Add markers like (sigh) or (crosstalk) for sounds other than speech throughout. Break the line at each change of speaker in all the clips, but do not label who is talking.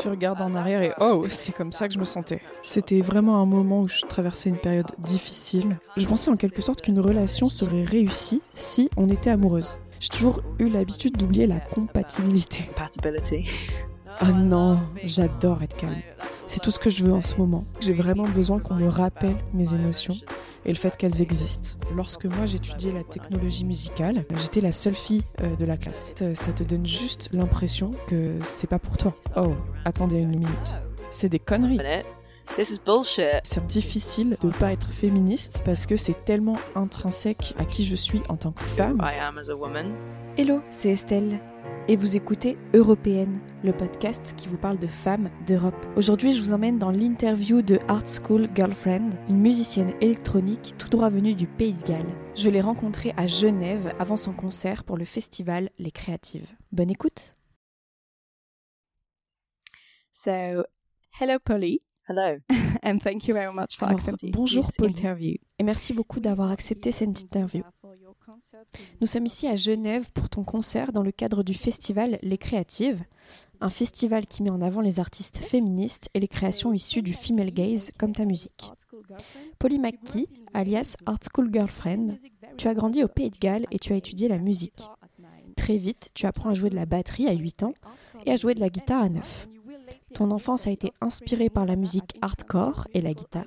Tu regardes en arrière et oh, c'est comme ça que je me sentais. C'était vraiment un moment où je traversais une période difficile. Je pensais en quelque sorte qu'une relation serait réussie si on était amoureuse. J'ai toujours eu l'habitude d'oublier la compatibilité. Oh non, j'adore être calme. C'est tout ce que je veux en ce moment. J'ai vraiment besoin qu'on me rappelle mes émotions et le fait qu'elles existent. Lorsque moi j'étudiais la technologie musicale, j'étais la seule fille euh, de la classe. Ça te donne juste l'impression que c'est pas pour toi. Oh, attendez une minute. C'est des conneries.
This is bullshit.
C'est difficile de pas être féministe parce que c'est tellement intrinsèque à qui je suis en tant que femme.
I am as a woman.
Hello, c'est Estelle. Et vous écoutez Européenne, le podcast qui vous parle de femmes d'Europe. Aujourd'hui, je vous emmène dans l'interview de Art School Girlfriend, une musicienne électronique tout droit venue du Pays de Galles. Je l'ai rencontrée à Genève avant son concert pour le festival Les Créatives. Bonne écoute. So, hello Polly.
Hello. (laughs)
and thank you very much for
Alors,
accepting
bonjour,
this
Polly.
interview. Et merci beaucoup d'avoir accepté cette interview. Nous sommes ici à Genève pour ton concert dans le cadre du festival Les Créatives, un festival qui met en avant les artistes féministes et les créations issues du female gaze comme ta musique. Polly McKee, alias Art School Girlfriend, tu as grandi au Pays de Galles et tu as étudié la musique. Très vite, tu apprends à jouer de la batterie à 8 ans et à jouer de la guitare à 9. Ton enfance a été inspirée par la musique hardcore et la guitare.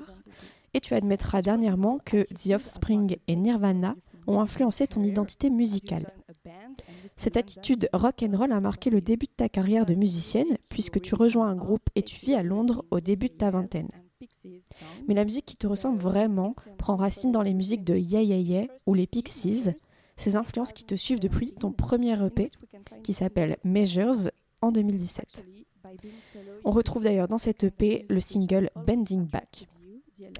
Et tu admettras dernièrement que The Offspring et Nirvana ont influencé ton identité musicale. Cette attitude rock and roll a marqué le début de ta carrière de musicienne puisque tu rejoins un groupe et tu vis à Londres au début de ta vingtaine. Mais la musique qui te ressemble vraiment prend racine dans les musiques de Yeah Yeah Yeah ou les Pixies, ces influences qui te suivent depuis ton premier EP qui s'appelle Measures en 2017. On retrouve d'ailleurs dans cet EP le single Bending Back.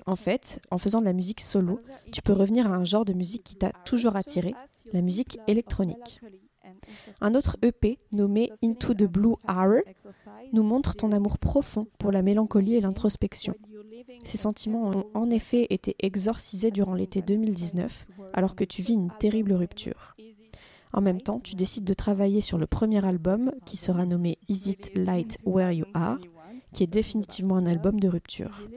En fait, en faisant de la musique solo, tu peux revenir à un genre de musique qui t'a toujours attiré, la musique électronique. Un autre EP nommé Into the Blue Hour nous montre ton amour profond pour la mélancolie et l'introspection. Ces sentiments ont en effet été exorcisés durant l'été 2019, alors que tu vis une terrible rupture. En même temps, tu décides de travailler sur le premier album qui sera nommé Is It Light Where You Are, qui est définitivement un album de rupture.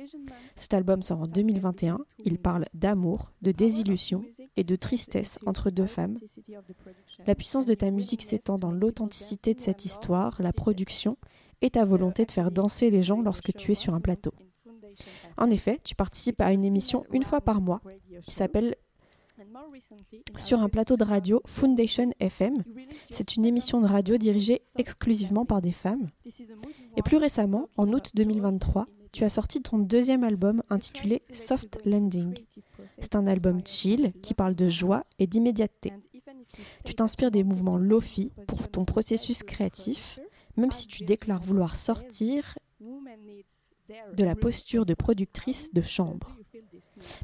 Cet album sort en 2021. Il parle d'amour, de désillusion et de tristesse entre deux femmes. La puissance de ta musique s'étend dans l'authenticité de cette histoire, la production et ta volonté de faire danser les gens lorsque tu es sur un plateau. En effet, tu participes à une émission une fois par mois qui s'appelle sur un plateau de radio Foundation FM. C'est une émission de radio dirigée exclusivement par des femmes. Et plus récemment, en août 2023, tu as sorti ton deuxième album intitulé Soft Landing. C'est un album chill qui parle de joie et d'immédiateté. Tu t'inspires des mouvements lofi pour ton processus créatif, même si tu déclares vouloir sortir de la posture de productrice de chambre.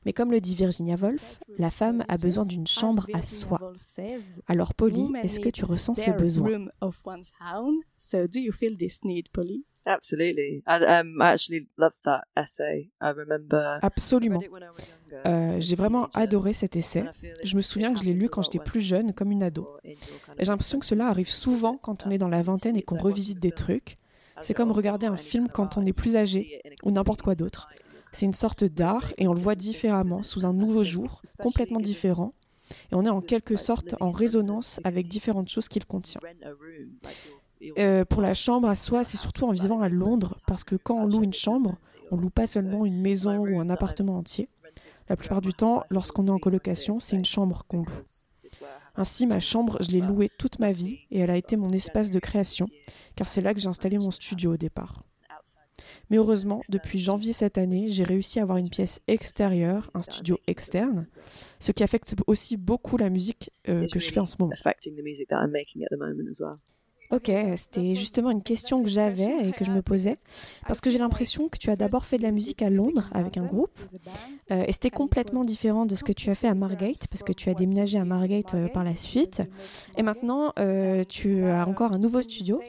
Mais comme le dit Virginia Woolf, la femme a besoin d'une chambre à soi. Alors Polly, est-ce que tu ressens ce besoin?
Absolutely. I, um, I actually loved that essay. I remember.
Absolument. Euh, J'ai vraiment adoré cet essai. Je me souviens que je l'ai lu quand j'étais plus jeune, comme une ado. Et j'ai l'impression que cela arrive souvent quand on est dans la vingtaine et qu'on revisite des trucs. C'est comme regarder un film quand on est plus âgé, ou n'importe quoi d'autre. C'est une sorte d'art et on le voit différemment, sous un nouveau jour, complètement différent. Et on est en quelque sorte en résonance avec différentes choses qu'il contient. Euh, pour la chambre à soi, c'est surtout en vivant à Londres, parce que quand on loue une chambre, on loue pas seulement une maison ou un appartement entier. La plupart du temps, lorsqu'on est en colocation, c'est une chambre qu'on loue. Ainsi, ma chambre, je l'ai louée toute ma vie et elle a été mon espace de création, car c'est là que j'ai installé mon studio au départ. Mais heureusement, depuis janvier cette année, j'ai réussi à avoir une pièce extérieure, un studio externe, ce qui affecte aussi beaucoup la musique euh, que je fais en ce moment.
Ok, c'était justement une question que j'avais et que je me posais, parce que j'ai l'impression que tu as d'abord fait de la musique à Londres avec un groupe, euh, et c'était complètement différent de ce que tu as fait à Margate, parce que tu as déménagé à Margate euh, par la suite, et maintenant euh, tu as encore un nouveau studio.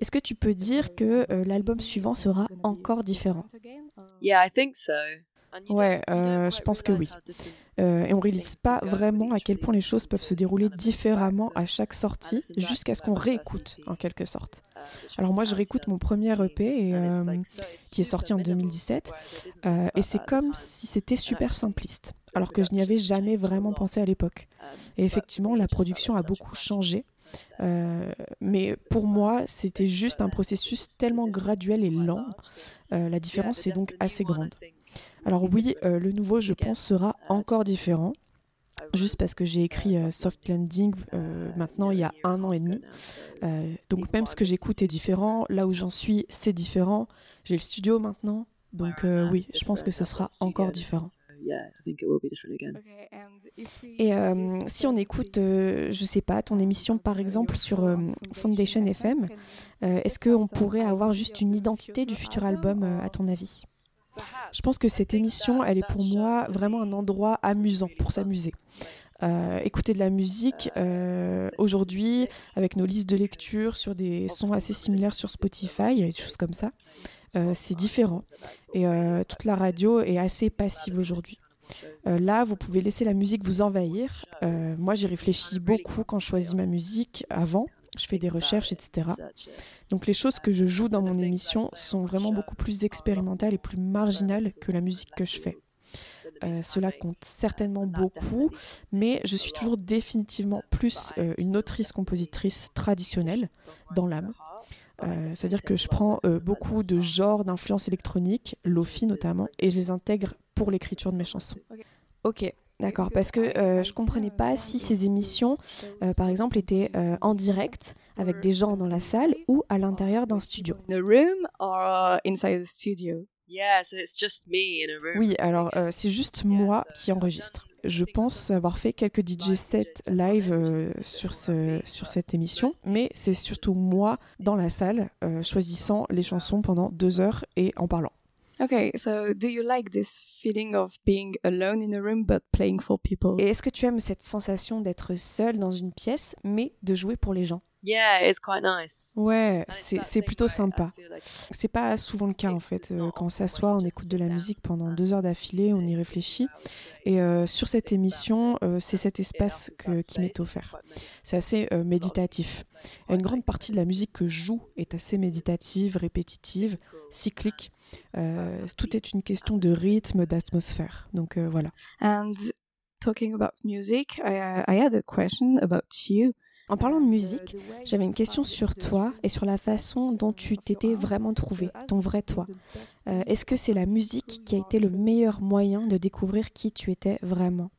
Est-ce que tu peux dire que l'album suivant sera encore différent?
Yeah, I think so.
Ouais, euh, je pense que oui. Euh, et on réalise pas vraiment à quel point les choses peuvent se dérouler différemment à chaque sortie, jusqu'à ce qu'on réécoute en quelque sorte. Alors moi, je réécoute mon premier EP euh, qui est sorti en 2017, et c'est comme si c'était super simpliste, alors que je n'y avais jamais vraiment pensé à l'époque. Et effectivement, la production a beaucoup changé. mais pour moi, c'était juste un processus tellement graduel et lent. la différence est donc assez grande. Alors oui, euh, le nouveau, je pense, sera encore différent. Juste parce que j'ai écrit euh, Soft Landing euh, maintenant il y a un an et demi. donc même ce que j'écoute est différent. Là où j'en suis, c'est différent. J'ai le studio maintenant. Donc oui, je pense que ce sera encore différent. Et si on écoute, je sais pas, ton émission par exemple sur Foundation FM, est-ce qu'on pourrait avoir juste une identité du futur album à ton avis? Je pense que cette émission, elle est pour moi vraiment un endroit amusant pour s'amuser. Euh, écouter de la musique euh, aujourd'hui avec nos listes de lecture sur des sons assez similaires sur Spotify et des choses comme ça, euh, c'est différent. Et toute la radio est assez passive aujourd'hui. là, vous pouvez laisser la musique vous envahir. moi, j'y réfléchis beaucoup quand je choisis ma musique avant. Je fais des recherches, etc. Donc les choses que je joue dans mon émission sont vraiment beaucoup plus expérimentales et plus marginales que la musique que je fais. Euh, cela compte certainement beaucoup, mais je suis toujours définitivement plus euh, une autrice-compositrice traditionnelle dans l'âme. Euh, c'est-à-dire que je prends beaucoup de genres d'influence électronique, lofi notamment, et je les intègre pour l'écriture de mes chansons.
Ok, D'accord, parce que euh, je comprenais pas si ces émissions, euh, par exemple, étaient euh, en direct avec des gens dans la salle ou à l'intérieur d'un studio.
room or inside the studio?
Oui, alors c'est juste moi qui enregistre. Je pense avoir fait quelques DJ sets live sur, ce, sur cette émission, mais c'est surtout moi dans la salle, choisissant les chansons pendant deux heures et en parlant.
Okay, so do you like this feeling of being alone in a room but playing for people?
Et est-ce que tu aimes cette sensation d'être seul dans une pièce mais de jouer pour les gens?
Yeah, it's quite nice.
Ouais, c'est plutôt sympa. C'est pas souvent le cas en fait. Euh, quand on s'assoit, on écoute de la musique pendant deux heures d'affilée, on y réfléchit. Et euh, sur cette émission, euh, c'est cet espace que, qui m'est offert. C'est assez méditatif. une grande partie de la musique que je joue est assez méditative, répétitive, cyclique. tout est une question de rythme, d'atmosphère. Donc voilà.
And talking about music, I, I had a question about you.
En parlant de musique, j'avais une question sur toi et sur la façon dont tu t'étais vraiment trouvé, ton vrai toi. Euh, est-ce que c'est la musique qui a été le meilleur moyen de découvrir qui tu étais vraiment?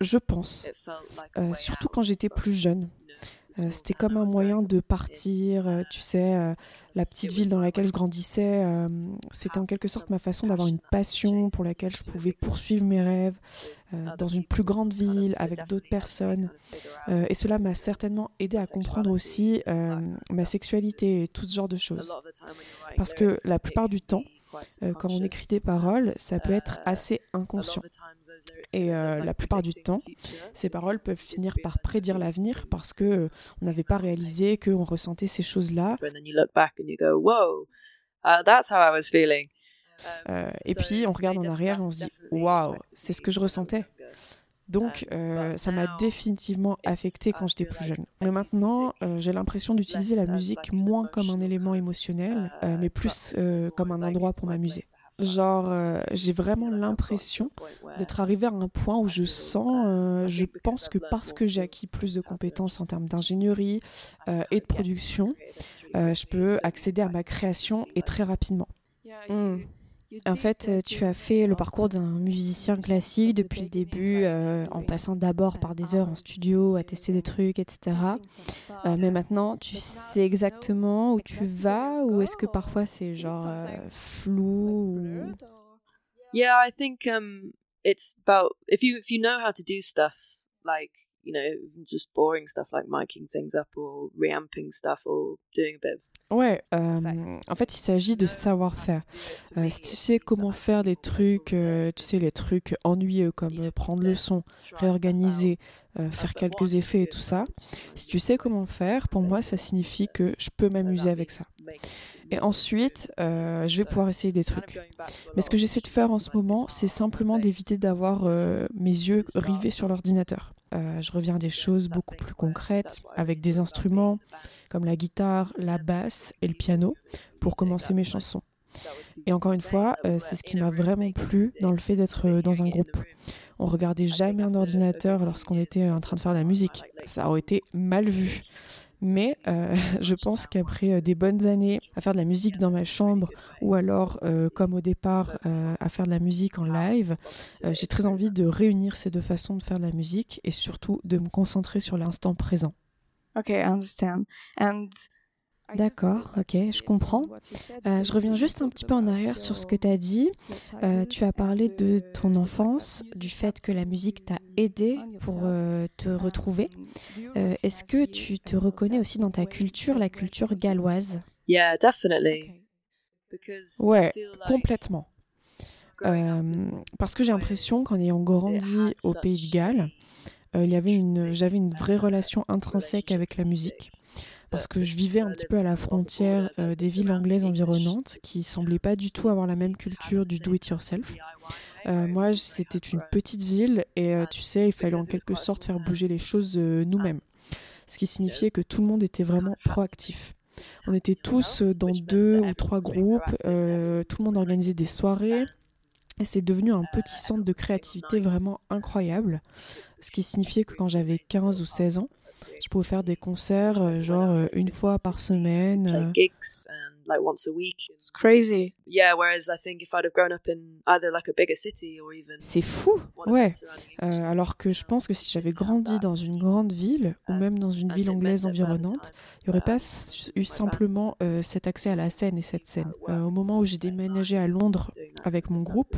Je pense, euh, surtout quand j'étais plus jeune. Euh, c'était comme un moyen de partir, euh, tu sais, euh, la petite ville dans laquelle je grandissais, c'était en quelque sorte ma façon d'avoir une passion pour laquelle je pouvais poursuivre mes rêves dans une plus grande ville avec d'autres personnes. et cela m'a certainement aidé à comprendre aussi ma sexualité et tout ce genre de choses. Parce que la plupart du temps, euh, quand on écrit des paroles, ça peut être assez inconscient. Et euh, la plupart du temps, ces paroles peuvent finir par prédire l'avenir parce que euh, on n'avait pas réalisé qu'on ressentait ces choses-là. et puis on regarde en arrière et on se dit waouh, c'est ce que je ressentais. Donc, euh, ça m'a définitivement affecté quand j'étais plus jeune. Mais maintenant, euh, j'ai l'impression d'utiliser la musique moins comme un élément émotionnel, euh, mais plus comme un endroit pour m'amuser. Genre, j'ai vraiment l'impression d'être arrivé à un point où je sens, je pense que parce que j'ai acquis plus de compétences en termes d'ingénierie et de production, je peux accéder à ma création et très rapidement.
Hmm. En fait, euh, tu as fait le parcours d'un musicien classique depuis le début, euh, en passant d'abord par des heures en studio, à tester des trucs, etc. Euh, mais maintenant, tu sais exactement où tu vas, ou est-ce que parfois c'est genre flou ou...
Yeah, I think um, it's about if you if you know how to do stuff like you know just boring stuff like miking things up or reamping stuff or doing a bit of
Ouais, euh, en fait, il s'agit de savoir-faire. Euh, si tu sais comment faire des trucs, euh, tu sais, les trucs ennuyeux comme prendre le son, réorganiser, faire quelques effets et tout ça, si tu sais comment faire, pour moi, ça signifie que je peux m'amuser avec ça. Et ensuite, je vais pouvoir essayer des trucs. Mais ce que j'essaie de faire en ce moment, c'est simplement d'éviter d'avoir mes yeux rivés sur l'ordinateur. Euh, je reviens à des choses beaucoup plus concrètes, avec des instruments comme la guitare, la basse et le piano, pour commencer mes chansons. Et encore une fois, c'est ce qui m'a vraiment plu dans le fait d'être dans un groupe. On regardait jamais un ordinateur lorsqu'on était en train de faire de la musique. Ça aurait été mal vu. Mais euh, (laughs) je pense qu'après euh, des bonnes années à faire de la musique dans ma chambre ou alors, euh, comme au départ, à faire de la musique en live, j'ai très envie de réunir ces deux façons de faire de la musique et surtout de me concentrer sur l'instant présent.
Ok, I understand. And D'accord, ok, je comprends. Euh, je reviens juste un petit peu en arrière sur ce que tu as dit. Euh, tu as parlé de ton enfance, du fait que la musique t'a aidé pour euh, te retrouver. Est-ce que tu te reconnais aussi dans ta culture, la culture galloise?
Yeah, definitely.
Ouais, complètement. parce que j'ai l'impression qu'en ayant grandi au Pays de Galles, il y avait une, j'avais une vraie relation intrinsèque avec la musique parce que je vivais un petit peu à la frontière euh, des villes anglaises environnantes qui semblaient pas du tout avoir la même culture du do-it-yourself. Euh, moi, c'était une petite ville et euh, tu sais, il fallait en quelque sorte faire bouger les choses nous-mêmes. Ce qui signifiait que tout le monde était vraiment proactif. On était tous dans deux ou trois groupes, tout le monde organisait des soirées. Et c'est devenu un petit centre de créativité vraiment incroyable. Ce qui signifiait que quand j'avais 15 ou 16 ans, je pouvais faire des concerts euh, genre euh, une fois par semaine.
Like once a week.
It's crazy.
Yeah, whereas I think if I'd have grown up in either like a bigger city or even
C'est fou. Ouais. Euh, alors que je pense que si j'avais grandi dans une grande ville ou même dans une ville anglaise environnante, il n'y aurait pas eu simplement euh, cet accès à la scène et cette scène. Euh, au moment où j'ai déménagé à Londres avec mon groupe,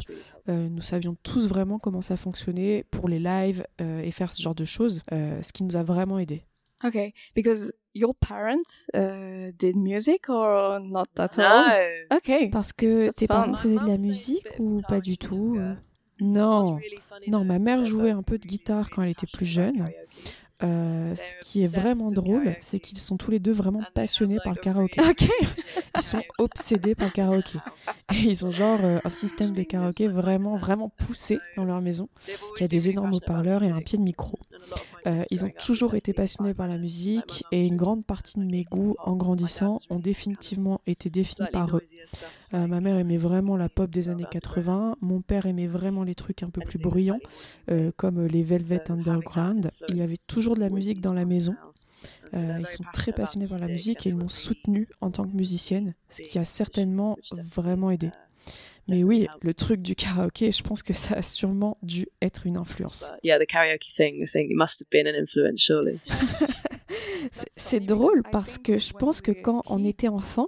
euh, nous savions tous vraiment comment ça fonctionnait pour les lives euh, et faire ce genre de choses, euh, ce qui nous a vraiment aidés.
Okay, because your parents uh, did music or not at all?
No.
Okay.
Parce que tes parents faisaient de la musique ou pas du tout Non. Non, ma mère jouait un peu de guitare quand elle était plus jeune. Euh, ce qui est vraiment drôle, c'est qu'ils sont tous les deux vraiment passionnés par le karaoké. (laughs) Ils sont obsédés par le karaoké. Et ils ont genre euh, un système de karaoké vraiment, vraiment poussé dans leur maison, qui a des énormes haut-parleurs et un pied de micro. Euh, ils ont toujours été passionnés par la musique et une grande partie de mes goûts en grandissant ont définitivement été définis par eux. Euh, ma mère aimait vraiment la pop des années 80. Mon père aimait vraiment les trucs un peu plus bruyants, euh, comme les Velvet Underground. Il y avait toujours de la musique dans la maison. Ils sont très passionnés par la musique et ils m'ont soutenue en tant que musicienne, ce qui a certainement vraiment aidé. Mais oui, le truc du karaoké, je pense que ça a sûrement dû être une influence.
Yeah, the karaoke thing, I think it must have been an influence, surely. (laughs)
C'est drôle parce que je pense que quand on était enfant,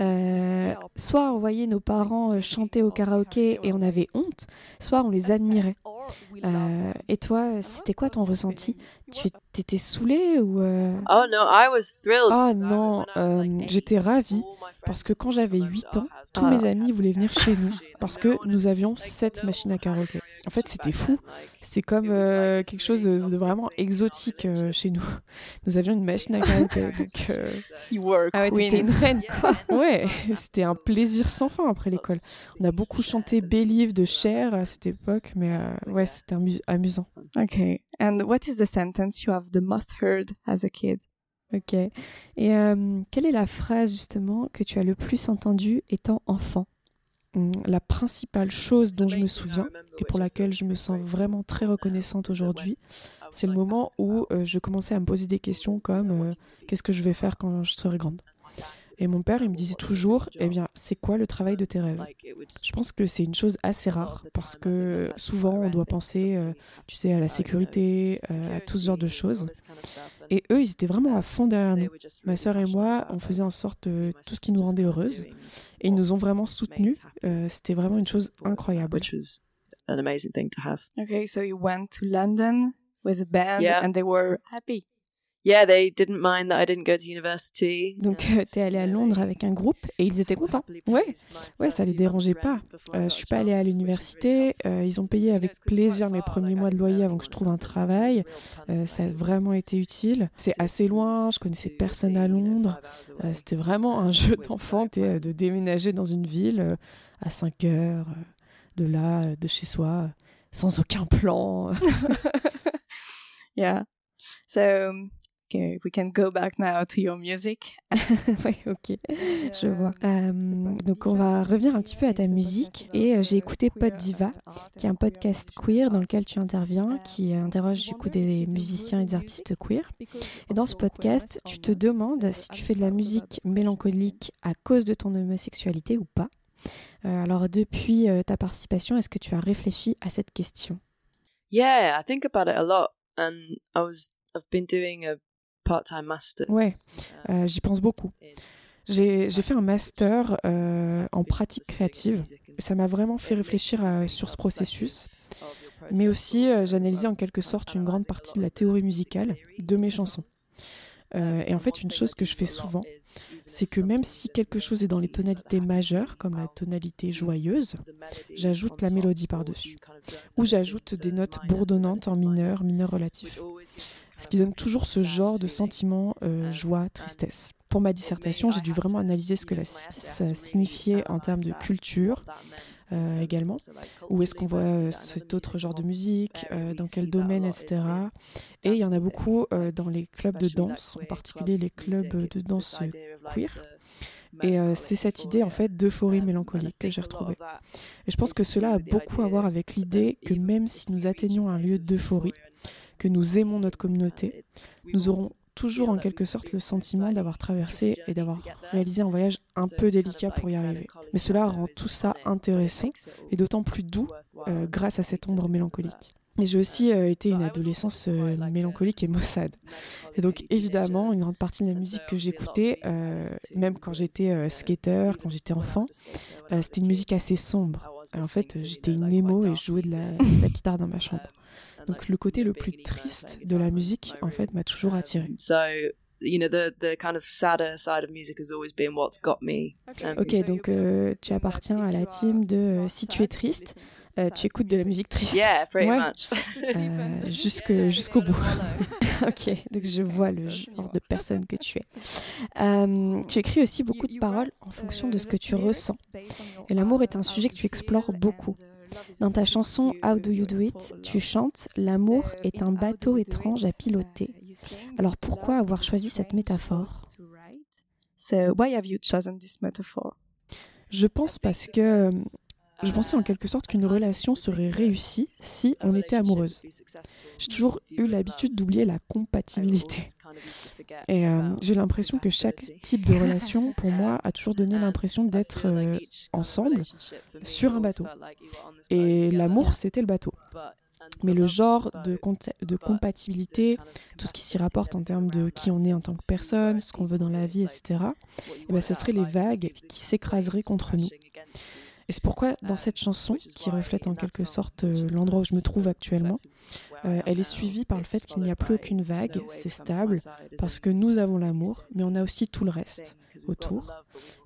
euh, soit on voyait nos parents euh, chanter au karaoké et on avait honte, soit on les admirait. Euh, et toi, c'était quoi ton ressenti? Tu étais saoulée ou
Oh.
Ah non, j'étais ravie parce que quand j'avais 8 ans, tous mes amis voulaient venir chez nous (laughs) parce que nous avions 7 machines à karaoké. En fait, c'était fou. C'est comme euh, quelque chose de, vraiment exotique euh, chez nous. (laughs) Nous avions une machine à karaoké. (laughs) donc, euh...
ah ouais, une reine, (laughs)
ouais, c'était un plaisir sans fin après l'école. On a beaucoup chanté Believe de Cher à cette époque, mais euh, ouais, c'était amusant.
Ok. And what is the sentence you have the most heard as a kid? Ok. Et quelle est la phrase justement que tu as le plus entendue étant enfant?
La principale chose dont je me souviens et pour laquelle je me sens vraiment très reconnaissante aujourd'hui, c'est le moment où euh, je commençais à me poser des questions comme euh, qu'est-ce que je vais faire quand je serai grande? Et mon père, il me disait toujours, eh bien, c'est quoi le travail de tes rêves? Je pense que c'est une chose assez rare parce que souvent, on doit penser, euh, tu sais, à la sécurité, à tout ce genre de choses. Et eux, ils étaient vraiment à fond derrière nous. Ma sœur et moi, on faisait en sorte euh, tout ce qui nous rendait heureuses. Et ils nous ont vraiment soutenus. Euh, C'était vraiment une chose incroyable.
An amazing thing to have.
Okay, so you went to London with a band and they were happy.
Yeah, they didn't mind that I didn't go to university.
Donc, euh, tu es allé à Londres avec un groupe et ils étaient contents. Ouais, ouais, ça les dérangeait pas. Euh, je suis pas allée à l'université. Euh, ils ont payé avec plaisir mes premiers mois de loyer avant que je trouve un travail. Euh, ça a vraiment été utile. C'est assez loin. Je connaissais personne à Londres. Euh, C'était vraiment un jeu d'enfant de déménager dans une ville à 5 heures de là, de chez soi, sans aucun plan. (laughs) (laughs)
yeah. So um, okay, we can go back now to your music. (laughs)
oui, ok, je vois. Euh, donc on va revenir un petit peu à ta musique et euh, j'ai écouté Pod Diva, qui est un podcast queer dans lequel tu interviens, qui interroge du coup des musiciens et des artistes queer. Et dans ce podcast, tu te demandes si tu fais de la musique mélancolique à cause de ton homosexualité ou pas. Euh, alors depuis euh, ta participation, est-ce que tu as réfléchi à cette question?
Yeah, I think about it a lot, and I was I've been doing a part-time master.
Ouais, euh, j'y pense beaucoup. J'ai fait un master euh, en pratique créative. Ça m'a vraiment fait réfléchir à- sur ce processus. Mais aussi, euh, j'analysais en quelque sorte une grande partie de la théorie musicale de mes chansons. Euh, et en fait, une chose que je fais souvent, c'est que même si quelque chose est dans les tonalités majeures, comme la tonalité joyeuse, j'ajoute la mélodie par-dessus. Ou j'ajoute des notes bourdonnantes en mineur, mineur relatif. Ce qui donne toujours ce genre de sentiment euh, joie, tristesse. Pour ma dissertation, j'ai dû vraiment analyser ce que la- ça signifiait en termes de culture euh, également. Où est-ce qu'on voit euh, cet autre genre de musique, euh, dans quel domaine, etc. Et il y en a beaucoup euh, dans les clubs de danse, en particulier les clubs de danse queer. Et euh, c'est cette idée en fait d'euphorie mélancolique que j'ai retrouvée. Et je pense que cela a beaucoup à voir avec l'idée que même si nous atteignons un lieu d'euphorie, que nous aimons notre communauté, nous aurons toujours en quelque sorte le sentiment d'avoir traversé et d'avoir réalisé un voyage un peu délicat pour y arriver. Mais cela rend tout ça intéressant et d'autant plus doux euh, grâce à cette ombre mélancolique. Mais j'ai aussi euh, été une adolescence euh, mélancolique et maussade. Et donc évidemment, une grande partie de la musique que j'écoutais, même quand j'étais skater, quand j'étais enfant, c'était une musique assez sombre. En fait, j'étais une émo et je jouais de la guitare dans ma chambre. Donc le côté le plus triste de la musique, en fait, m'a toujours attiré.
So you know the the kind of sadder side of music has always been what's got me. Um,
Ok, donc euh, tu appartiens à la team de euh, si tu es triste, euh, tu écoutes de la musique triste.
Yeah, pretty
Ouais.
much.
Euh, jusque- jusqu'au bout. (laughs) ok, donc je vois le genre de personne que tu es. (laughs) Euh, tu écris aussi beaucoup de paroles en fonction de ce que tu ressens. Et l'amour est un sujet que tu explores beaucoup. Dans ta chanson How Do You Do It, tu chantes L'amour est un bateau étrange à piloter. Alors pourquoi avoir choisi cette métaphore
So why have you chosen this metaphor?
Je pense parce que euh, je pensais en quelque sorte qu'une relation serait réussie si on était amoureuse. J'ai toujours eu l'habitude d'oublier la compatibilité. Et euh, j'ai l'impression que chaque type de relation, pour (laughs) moi, a toujours donné l'impression d'être euh, ensemble sur un bateau. Et l'amour, c'était le bateau. Mais le genre de, compatibilité, tout ce qui s'y rapporte en termes de qui on est en tant que personne, ce qu'on veut dans la vie, etc., eh ben, ce serait les vagues qui s'écraseraient contre nous. Et c'est pourquoi, dans cette chanson, qui reflète en quelque sorte euh, l'endroit où je me trouve actuellement, euh, elle est suivie par le fait qu'il n'y a plus aucune vague, c'est stable, parce que nous avons l'amour, mais on a aussi tout le reste autour,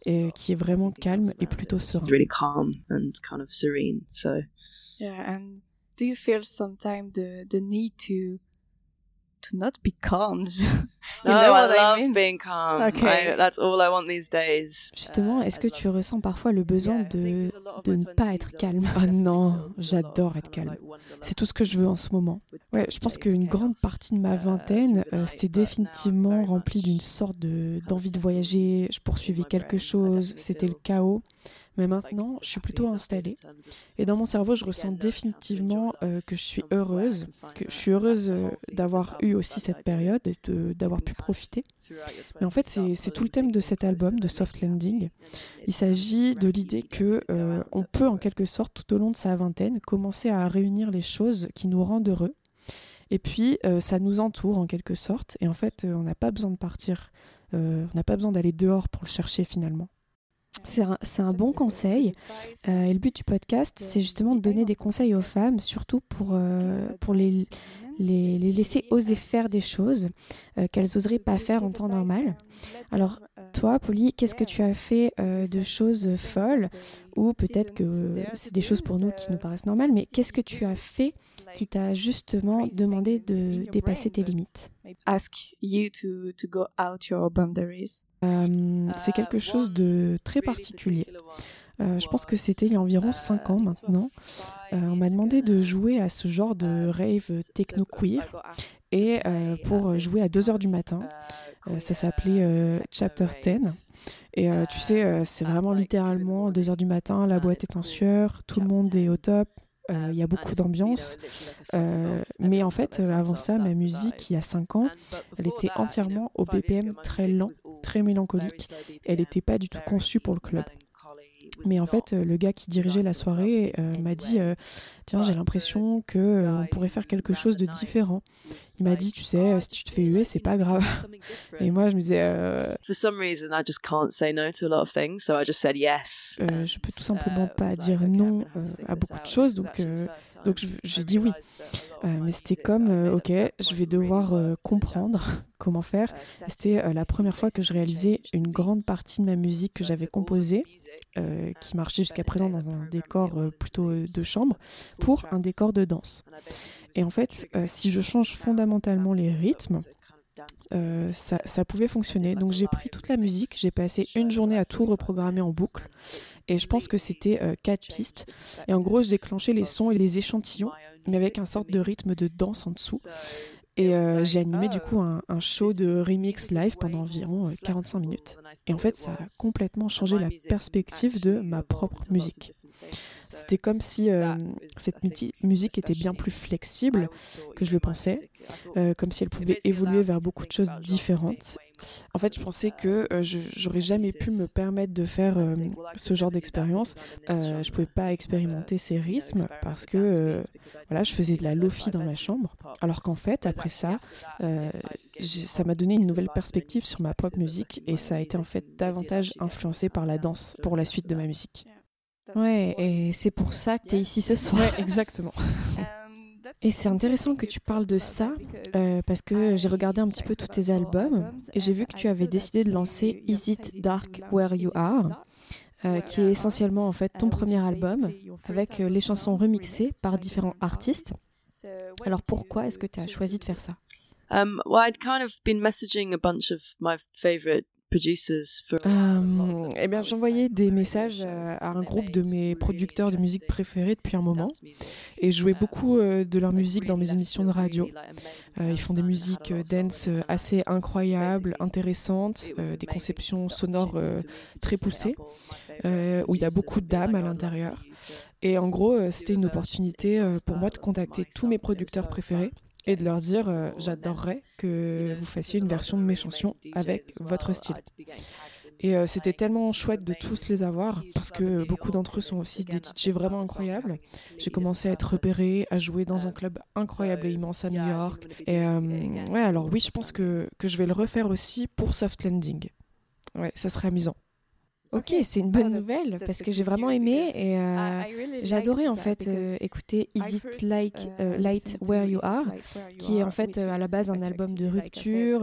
et qui est vraiment calme et plutôt serein.
It's really calm and kind of serene. So
Yeah, and do you feel sometimes the the need to to not be calm? (laughs) You
no,
know
I
what I
love
mean?
being calm.
Okay.
I, that's all I want these days.
Justement, est-ce que tu ressens parfois le besoin de, de ne pas être calme?
Ah non, j'adore être calme. C'est tout ce que je veux en ce moment. Ouais, je pense qu'une grande partie de ma vingtaine, euh, c'était définitivement rempli d'une sorte de- d'envie de voyager. Je poursuivais quelque chose, c'était le chaos. Mais maintenant, je suis plutôt installée. Et dans mon cerveau, je ressens définitivement euh, que je suis heureuse, que je suis heureuse euh, d'avoir eu aussi cette période et d'avoir pu profiter. Mais en fait, c'est tout le thème de cet album, de Soft Landing. Il s'agit de l'idée que euh, on peut, en quelque sorte, tout au long de sa vingtaine, commencer à réunir les choses qui nous rendent heureux. Et puis, ça nous entoure en quelque sorte. Et en fait, on n'a pas besoin de partir, on n'a pas besoin d'aller dehors pour le chercher finalement.
C'est un, bon conseil. Euh, et le but du podcast, c'est justement de donner des conseils aux femmes, surtout pour, euh, pour les, les, laisser oser faire des choses qu'elles n'oseraient pas faire en temps normal. Alors, toi, Polly, qu'est-ce que tu as fait de choses folles Ou peut-être que c'est des choses pour nous qui nous paraissent normales, mais qu'est-ce que tu as fait qui t'a justement demandé de dépasser tes limites?
Ask you to, to go out your boundaries.
C'est quelque chose de très particulier. Euh, je pense que c'était il y a environ 5 ans maintenant. Euh, on m'a demandé de jouer à ce genre de rave techno queer et euh, pour jouer à 2h du matin. ça s'appelait Chapter 10. Et tu sais, c'est vraiment littéralement 2h du matin, la boîte est en sueur, tout le monde est au top, il y a beaucoup d'ambiance. mais en fait, avant ça, ma musique, il y a 5 ans, elle était entièrement au BPM très lent, très mélancolique. Elle n'était pas du tout conçue pour le club. Mais en fait, le gars qui dirigeait la soirée euh, m'a dit euh, Tiens, j'ai l'impression qu'on euh, pourrait faire quelque chose de différent. Il m'a dit Tu sais, si tu te fais huer, c'est pas grave. Et moi, je me disais For some reason, I just can't say no to a lot of things, so I just said yes. je peux tout simplement pas dire non à beaucoup de choses, donc, donc j'ai dit oui. mais c'était comme Ok, je vais devoir comprendre comment faire. C'était la première fois que je réalisais une grande partie de ma musique que j'avais composée euh, qui marchait jusqu'à présent dans un décor euh, plutôt euh, de chambre, pour un décor de danse. Et en fait, si je change fondamentalement les rythmes, ça, ça, pouvait fonctionner. Donc j'ai pris toute la musique, j'ai passé une journée à tout reprogrammer en boucle. Et je pense que c'était quatre pistes. Et en gros, je déclenchais les sons et les échantillons, mais avec un sorte de rythme de danse en dessous. Et euh, j'ai animé du coup un, show de remix live pendant environ 45 euh, minutes. Et en fait, ça a complètement changé la perspective de ma propre musique. C'était comme si euh, cette musique était bien plus flexible que je le pensais, euh, comme si elle pouvait évoluer vers beaucoup de choses différentes. En fait, je pensais que euh, je j'aurais jamais pu me permettre de faire ce genre d'expérience. je pouvais pas expérimenter ces rythmes parce que voilà, je faisais de la lofi dans ma chambre. Alors qu'en fait, après ça, ça m'a donné une nouvelle perspective sur ma propre musique et ça a été en fait davantage influencé par la danse pour la suite de ma musique.
Ouais, et c'est pour ça que tu es ici ce (laughs) soir.
Ouais, exactement. (laughs)
Et c'est intéressant que tu parles de ça, euh, parce que j'ai regardé un petit peu tous tes albums, et j'ai vu que tu avais décidé de lancer Is It Dark Where You Are, euh, qui est essentiellement en fait ton premier album, avec euh, les chansons remixées par différents artistes. Alors pourquoi est-ce que tu as choisi de faire ça?
Um, well, I'd kind of been messaging a bunch of my favorite
euh, eh bien, j'envoyais des messages à, un groupe de mes producteurs de musique préférés depuis un moment et je jouais beaucoup euh, de leur musique dans mes émissions de radio. Euh, ils font des musiques dance assez incroyables, intéressantes, des conceptions sonores très poussées, où il y a beaucoup d'âme à l'intérieur. Et en gros, c'était une opportunité pour moi de contacter tous mes producteurs préférés et de leur dire euh, j'adorerais que vous fassiez une version de mes chansons avec votre style. Et euh, c'était tellement chouette de tous les avoir parce que beaucoup d'entre eux sont aussi des DJ vraiment incroyables. J'ai commencé à être repérée, à jouer dans un club incroyable et immense à New York. Et euh, ouais, alors oui, je pense que, que je vais le refaire aussi pour Soft Landing. Ouais, ça serait amusant.
Ok, c'est une bonne nouvelle parce que j'ai vraiment aimé et euh, j'ai adoré en fait euh, écouter Is It Like uh, Light Where You Are, qui est en fait à la base un album de rupture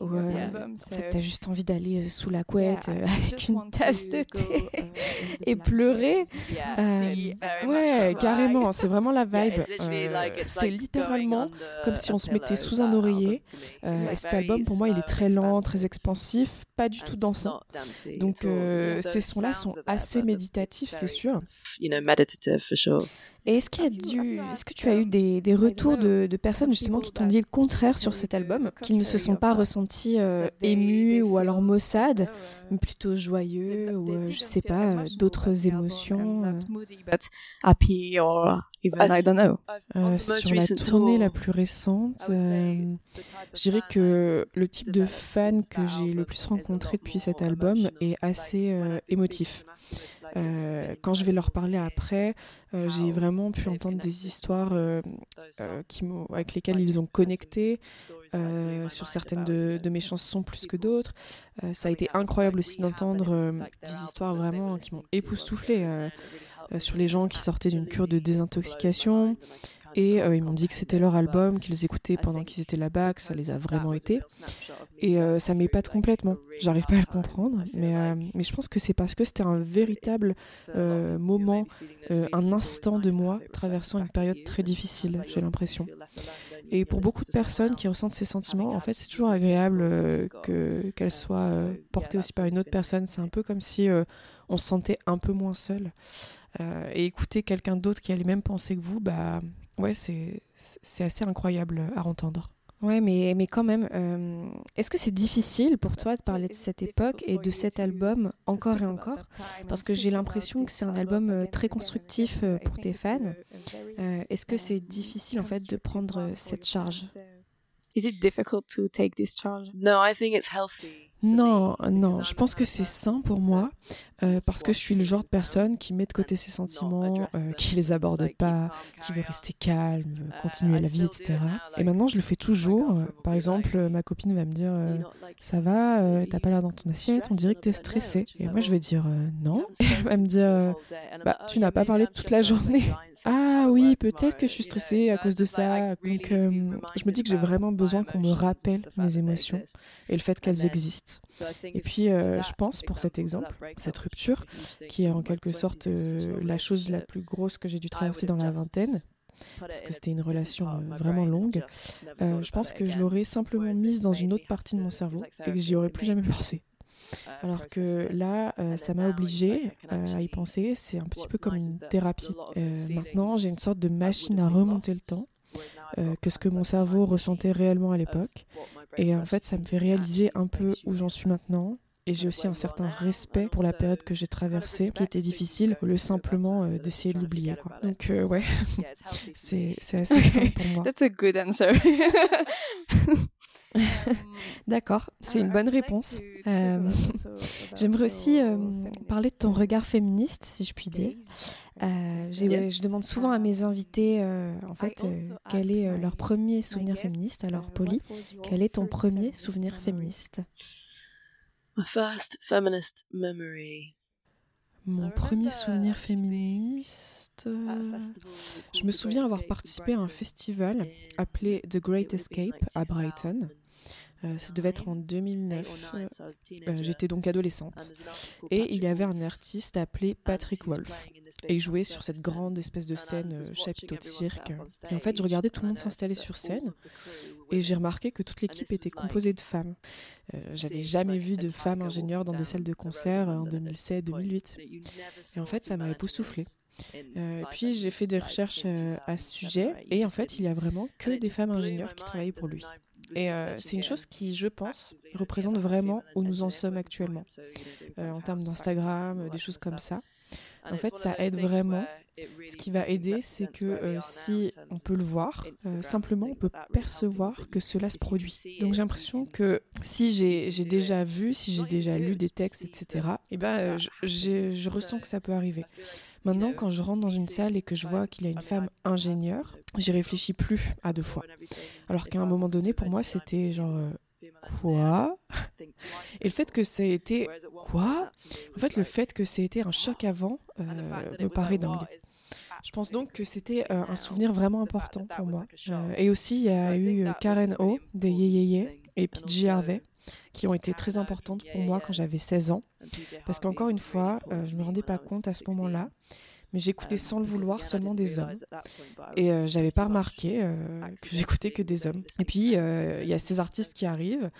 où en fait, t'as juste envie d'aller sous la couette avec une tasse de thé (laughs) et pleurer.
ouais, carrément, c'est vraiment la vibe. c'est littéralement comme si on se mettait sous un oreiller. et cet album pour moi il est très lent, très expansif, pas du tout dansant. Donc ces sons-là sont assez méditatifs, c'est sûr.
Et est-ce qu'il y a du, est-ce que tu as eu des, des retours de, de, personnes justement qui t'ont dit le contraire sur cet album, qu'ils ne se sont pas ressentis euh, émus ou alors maussades, mais plutôt joyeux ou euh, je sais pas euh, d'autres émotions.
Happy or even I don't know.
sur la tournée la plus récente, je dirais que le type de fan que j'ai le plus rencontré depuis cet album est assez émotif. Euh, quand je vais leur parler après, euh, j'ai vraiment pu entendre des histoires euh, qui avec lesquelles ils ont connecté sur certaines de, de, mes chansons plus que d'autres. ça a été incroyable aussi d'entendre des histoires vraiment qui m'ont époustouflé sur les gens qui sortaient d'une cure de désintoxication. Et ils m'ont dit que c'était leur album, qu'ils écoutaient pendant qu'ils étaient là-bas, que ça les a vraiment été. Et ça m'épate complètement. J'arrive pas à le comprendre, mais, mais je pense que c'est parce que c'était un véritable moment, un instant de moi traversant une période très difficile, j'ai l'impression. Et pour beaucoup de personnes qui ressentent ces sentiments, en fait, c'est toujours agréable que qu'elles soient portées aussi par une autre personne. C'est un peu comme si on se sentait un peu moins seul. Euh, et écouter quelqu'un d'autre qui a les mêmes pensées que vous, bah ouais, c'est assez incroyable à entendre.
Ouais, mais, mais quand même, euh, est-ce que c'est difficile pour toi de parler de cette époque et de cet album encore et encore? Parce que j'ai l'impression que c'est un album euh, très constructif pour tes fans. est-ce que c'est difficile en fait de prendre cette charge?
Is it difficult to take this charge?
No, I think it's healthy.
Non, non, je pense que c'est sain pour moi euh, parce que je suis le genre de personne qui met de côté ses sentiments, euh, qui les aborde pas, qui veut rester calme, continuer la vie, etc. Et maintenant, je le fais toujours. Par exemple, ma copine va me dire Ça va, t'as pas l'air dans ton assiette, on dirait que t'es stressé. Et moi, je vais dire Non. Et (laughs) elle va me dire Bah, tu n'as pas parlé toute la journée. Ah oui, peut-être que je suis stressée à cause de ça. Donc, euh, je me dis que j'ai vraiment besoin qu'on me rappelle mes émotions et le fait qu'elles existent. Et puis, euh, je pense pour cet exemple, cette rupture, qui est en quelque sorte euh, la chose la plus grosse que j'ai dû traverser dans la vingtaine, parce que c'était une relation vraiment longue, je pense que je l'aurais simplement mise dans une autre partie de mon cerveau et que j'y aurais plus jamais pensé. Alors que là, euh, ça m'a obligé euh, à y penser. C'est un petit peu comme une thérapie. Euh, maintenant, j'ai une sorte de machine à remonter le temps, que ce que mon cerveau ressentait réellement à l'époque. Et en fait, ça me fait réaliser un peu où j'en suis maintenant. Et j'ai aussi un certain respect pour la période que j'ai traversée, qui était difficile, au lieu simplement d'essayer de l'oublier. Donc, ouais, (laughs) c'est assez (laughs) simple pour moi.
That's a good answer. (laughs)
D'accord, c'est une bonne réponse. Euh, j'aimerais aussi euh, parler de ton regard féministe, si je puis dire. Euh, je demande souvent à mes invités, en fait, quel est leur premier souvenir féministe. Alors, Polly, quel est ton premier souvenir féministe?
Mon premier souvenir féministe. Je me souviens avoir participé à un festival appelé The Great Escape à Brighton. Euh, ça devait être en 2009. Euh, j'étais donc adolescente. Et il y avait un artiste appelé Patrick Wolf. Et il jouait sur cette grande espèce de scène euh, chapiteau de cirque. Et en fait, je regardais tout le monde s'installer sur scène. Et j'ai remarqué que toute l'équipe était composée de femmes. J'avais jamais vu de femmes ingénieures dans des salles de concert en 2007-2008. Et en fait, ça m'a époustouflée. Euh, puis j'ai fait des recherches à ce sujet et en fait il y a vraiment que des femmes ingénieures qui travaillent pour lui. Et euh, c'est une chose qui, je pense, représente vraiment où nous en sommes actuellement, euh, en termes d'Instagram, des choses comme ça. En fait, ça aide vraiment. Ce qui va aider, c'est que euh, si on peut le voir, simplement on peut percevoir que cela se produit. Donc j'ai l'impression que si j'ai déjà vu, si j'ai déjà lu des textes, etc., et ben, je, je ressens que ça peut arriver. Maintenant, quand je rentre dans une salle et que je vois qu'il y a une femme ingénieure, j'y réfléchis plus à deux fois. Alors qu'à un moment donné, pour moi, c'était genre euh, quoi? Et le fait que ça ait été quoi? En fait, le fait que ça ait été un choc avant euh, me paraît dingue. Je pense donc que c'était euh, un souvenir vraiment important pour moi. et aussi, il y a eu Karen O de Ye et PJ Harvey qui ont été très importantes pour moi quand j'avais 16 ans. Parce qu'encore une fois, je ne me rendais pas compte à ce moment-là mais j'écoutais sans le vouloir seulement des hommes. Et euh, j'avais pas remarqué euh, que j'écoutais que des hommes. Et puis, euh, il y a ces artistes qui arrivent,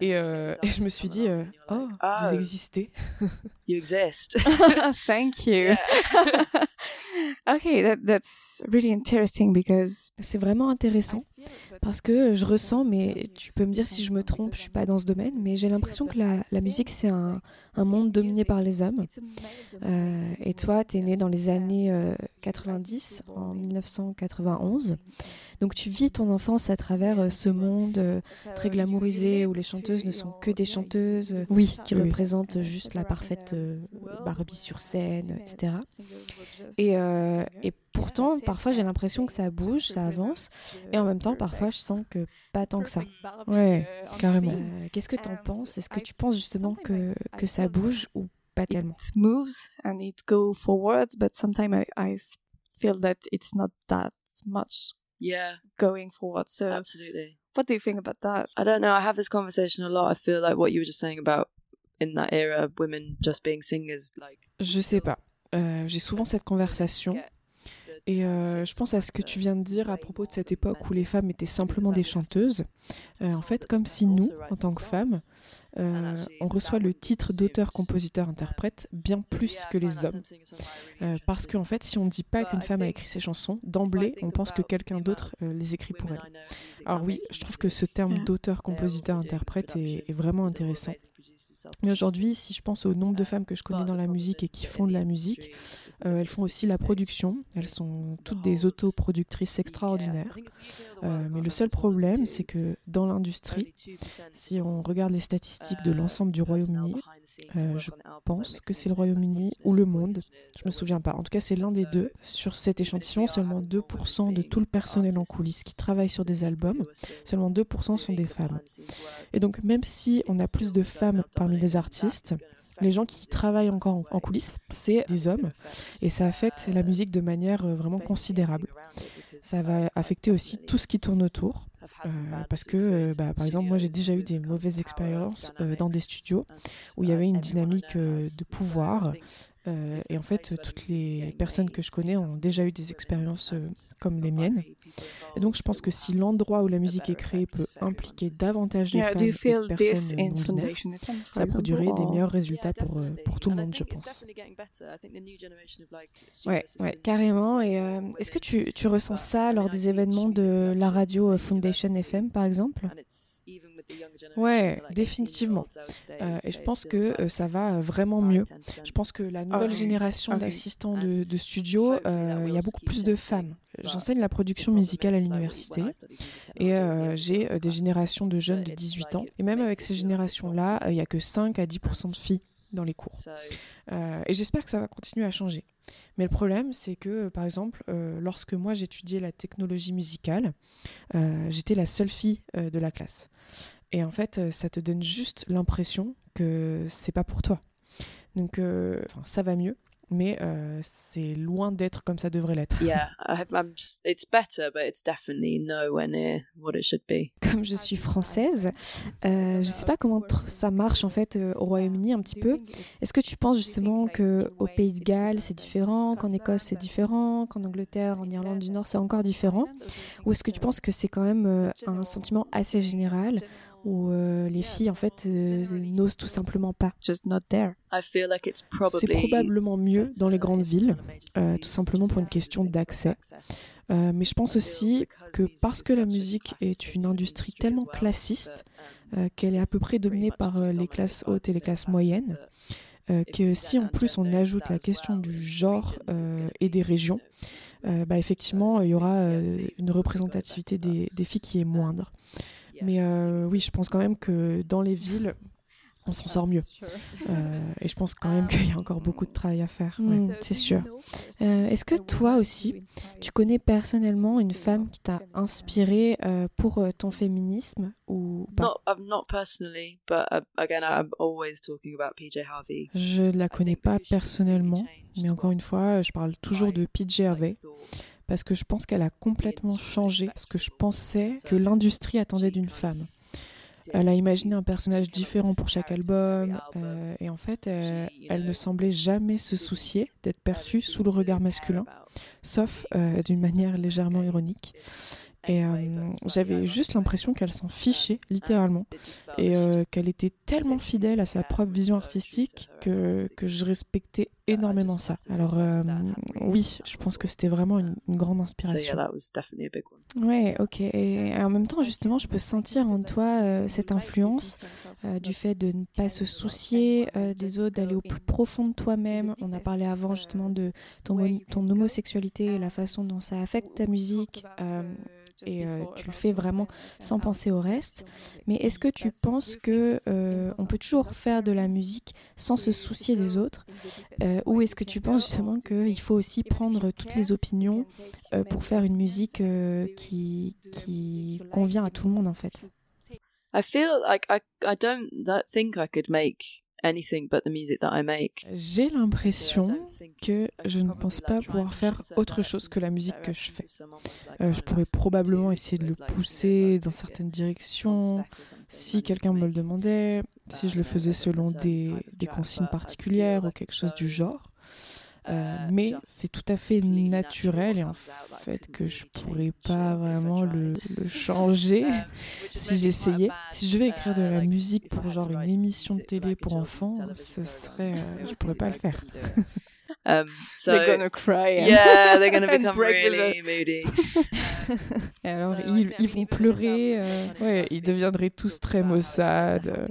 et, et je me suis dit, oh, vous existez. (laughs)
you exist. (laughs)
Thank you. (laughs) okay, that, that's really interesting because
c'est vraiment intéressant parce que je ressens, mais tu peux me dire si je me trompe, je suis pas dans ce domaine, mais j'ai l'impression que la, la musique c'est un, un, monde dominé par les hommes. Euh, et toi, tu es né dans les années 90, euh, en 1991. Donc tu vis ton enfance à travers euh, ce monde euh, très glamourisé où les chanteuses ne sont que des chanteuses, oui, qui représentent juste la parfaite Barbie sur scène, etc. Et, et pourtant, parfois j'ai l'impression que ça bouge, ça avance, et en même temps, parfois je sens que pas tant que ça.
Ouais, carrément.
Qu'est-ce que tu en penses? Est-ce que tu penses justement que, que ça bouge ou pas tellement
It moves and it goes forward, but sometimes I, I feel that it's not that much
yeah
going forward. So
absolutely.
What do you think about that?
I don't know. I have this conversation a lot. I feel like what you were just saying about in that era, women just being singers, like.
Je sais pas. Euh, J'ai souvent cette conversation. Et euh, je pense à ce que tu viens de dire à propos de cette époque où les femmes étaient simplement des chanteuses. Euh, en fait, comme si nous, en tant que femmes, euh, on reçoit le titre d'auteur, compositeur, interprète bien plus que les hommes. Euh, parce qu'en fait, si on ne dit pas qu'une femme a écrit ses chansons, d'emblée, on pense que quelqu'un d'autre euh, les écrit pour elle. Alors oui, je trouve que ce terme d'auteur, compositeur, interprète est, vraiment intéressant. Mais aujourd'hui, si je pense au nombre de femmes que je connais dans la musique et qui font de la musique, elles font aussi la production. Elles sont toutes des autoproductrices extraordinaires. Mais le seul problème, c'est que dans l'industrie, si on regarde les statistiques de l'ensemble du Royaume-Uni, euh, je pense que c'est le Royaume-Uni ou le monde, je me souviens pas. En tout cas, c'est l'un des deux. Sur cet échantillon, seulement 2% de tout le personnel en coulisses qui travaille sur des albums, seulement 2% sont des femmes. Et donc, même si on a plus de femmes parmi les artistes, les gens qui travaillent encore en coulisses, c'est des hommes, et ça affecte la musique de manière euh, vraiment considérable. Ça va affecter aussi tout ce qui tourne autour. Euh, parce que, euh, bah, par exemple, moi j'ai déjà eu des mauvaises expériences euh, dans des studios où il y avait une dynamique de pouvoir. Euh, et en fait, toutes les personnes que je connais ont déjà eu des expériences euh, comme les miennes. Et donc, je pense que si l'endroit où la musique est créée peut impliquer davantage les femmes
do you
et
this
personnes non binaires, ça produirait des meilleurs résultats pour, euh, pour tout le monde, je pense.
Ouais, ouais, carrément. Et euh, est-ce que tu, tu ressens ça lors des événements de la radio Foundation FM, par exemple?
Ouais, définitivement. Euh, et je pense que euh, ça va euh, vraiment mieux. Je pense que la nouvelle
oui.
génération
Ah
d'assistants de, de studio, euh, il y a beaucoup plus de femmes. J'enseigne la production musicale à l'université et euh, j'ai euh, des générations de jeunes de 18 ans. Et même avec ces générations-là, euh, il n'y a que 5 à 10% de filles dans les cours. Euh, et j'espère que ça va continuer à changer. Mais le problème, c'est que, euh, par exemple, euh, lorsque moi j'étudiais la technologie musicale, euh, j'étais la seule fille de la classe. Et en fait, ça te donne juste l'impression que c'est pas pour toi. Donc, ça va mieux, mais euh, c'est loin d'être comme ça devrait l'être.
Yeah, (laughs) I, I'm. Just, it's better, but it's definitely nowhere near what it should be.
Comme je suis française, euh, je sais pas comment ça marche en fait euh, au Royaume-Uni un petit peu. Est-ce que tu penses justement que au Pays de Galles c'est différent, qu'en Écosse c'est différent, qu'en Angleterre, en Irlande du Nord c'est encore différent? Ou est-ce que tu penses que c'est quand même euh, un sentiment assez général où euh, les filles en fait euh, n'osent tout simplement pas
just not there.
I feel like it's
C'est
probably
probablement mieux dans les grandes villes, euh, tout simplement pour une question d'accès. Euh, mais je pense aussi que parce que la musique est une industrie tellement classiste, euh, qu'elle est à peu près dominée par euh, les classes hautes et les classes moyennes, euh, que si en plus on ajoute la question du genre euh, et des régions, euh, bah, effectivement, il y aura euh, une représentativité des, des filles qui est moindre. Mais euh, oui, je pense quand même que dans les villes, (laughs) on s'en sort mieux. Euh, et je pense quand même qu'il y a encore beaucoup de travail à faire. ouais.
Mm, c'est sûr. Euh, Est-ce que toi aussi, tu connais personnellement une femme qui t'a inspiré euh, pour ton féminisme ou pas?
Not, um, not personally, but uh, again, I'm always talking about PJ Harvey.
Je ne la connais pas personnellement, mais encore une fois, je parle toujours de PJ Harvey parce que je pense qu'elle a complètement changé ce que je pensais que l'industrie attendait d'une femme. Elle a imaginé un personnage différent pour chaque album, euh, et en fait, euh, elle ne semblait jamais se soucier d'être perçue sous le regard masculin, sauf euh, d'une manière légèrement ironique. Et euh, j'avais juste l'impression qu'elle s'en fichait, littéralement, et euh, qu'elle était tellement fidèle à sa propre vision artistique que, que je respectais énormément ça. Alors euh, oui, je pense que c'était vraiment une, une grande inspiration.
Ouais, ok. Et en même temps, justement, je peux sentir en toi euh, cette influence euh, du fait de ne pas se soucier euh, des autres, d'aller au plus profond de toi-même. On a parlé avant justement de ton, ton homosexualité et la façon dont ça affecte ta musique. Et euh, tu le fais vraiment sans penser au reste. Mais est-ce que tu penses que euh, on peut toujours faire de la musique sans se soucier des autres? Euh, Ou est-ce que tu penses justement qu'il faut aussi prendre toutes les opinions euh, pour faire une musique euh, qui, qui convient à tout le monde en fait?
I feel like I I don't think I could make
J'ai l'impression que je ne pense pas pouvoir faire autre chose que la musique que je fais. Euh, je pourrais probablement essayer de le pousser dans certaines directions si quelqu'un me le demandait, si je le faisais selon des, des consignes particulières ou quelque chose du genre. Euh, mais c'est tout à fait naturel et en fait que je pourrais pas vraiment le, le (laughs) changer si j'essayais. Si je devais écrire de la musique pour genre une émission de télé pour enfants, ce serait, euh, je pourrais pas le faire. (laughs)
Um, so,
they're gonna cry. And,
yeah, they're gonna (laughs) become really moody.
Et alors, ils, ils vont pleurer. Euh, ouais, ils deviendraient tous très maussades.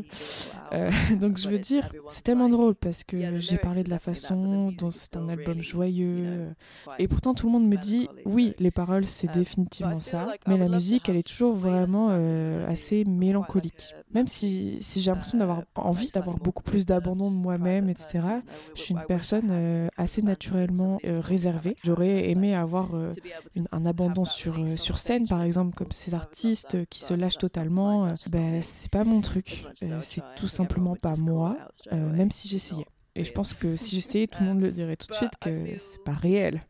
Euh, (laughs) donc je veux dire, c'est tellement drôle parce que j'ai parlé de la façon dont c'est un album joyeux. Et pourtant tout le monde me dit, oui, les paroles c'est définitivement ça, mais la musique elle est toujours vraiment euh, assez mélancolique. Même si, j'ai l'impression d'avoir envie d'avoir beaucoup plus d'abandon de moi-même, etc., je suis une personne euh, assez naturellement réservée. J'aurais aimé avoir un abandon sur, sur scène, par exemple, comme ces artistes qui se lâchent totalement. ben, c'est pas mon truc. c'est tout simplement simplement pas moi, euh, même si j'essayais. Et je pense que si j'essayais, tout le monde le dirait tout de suite que c'est pas réel.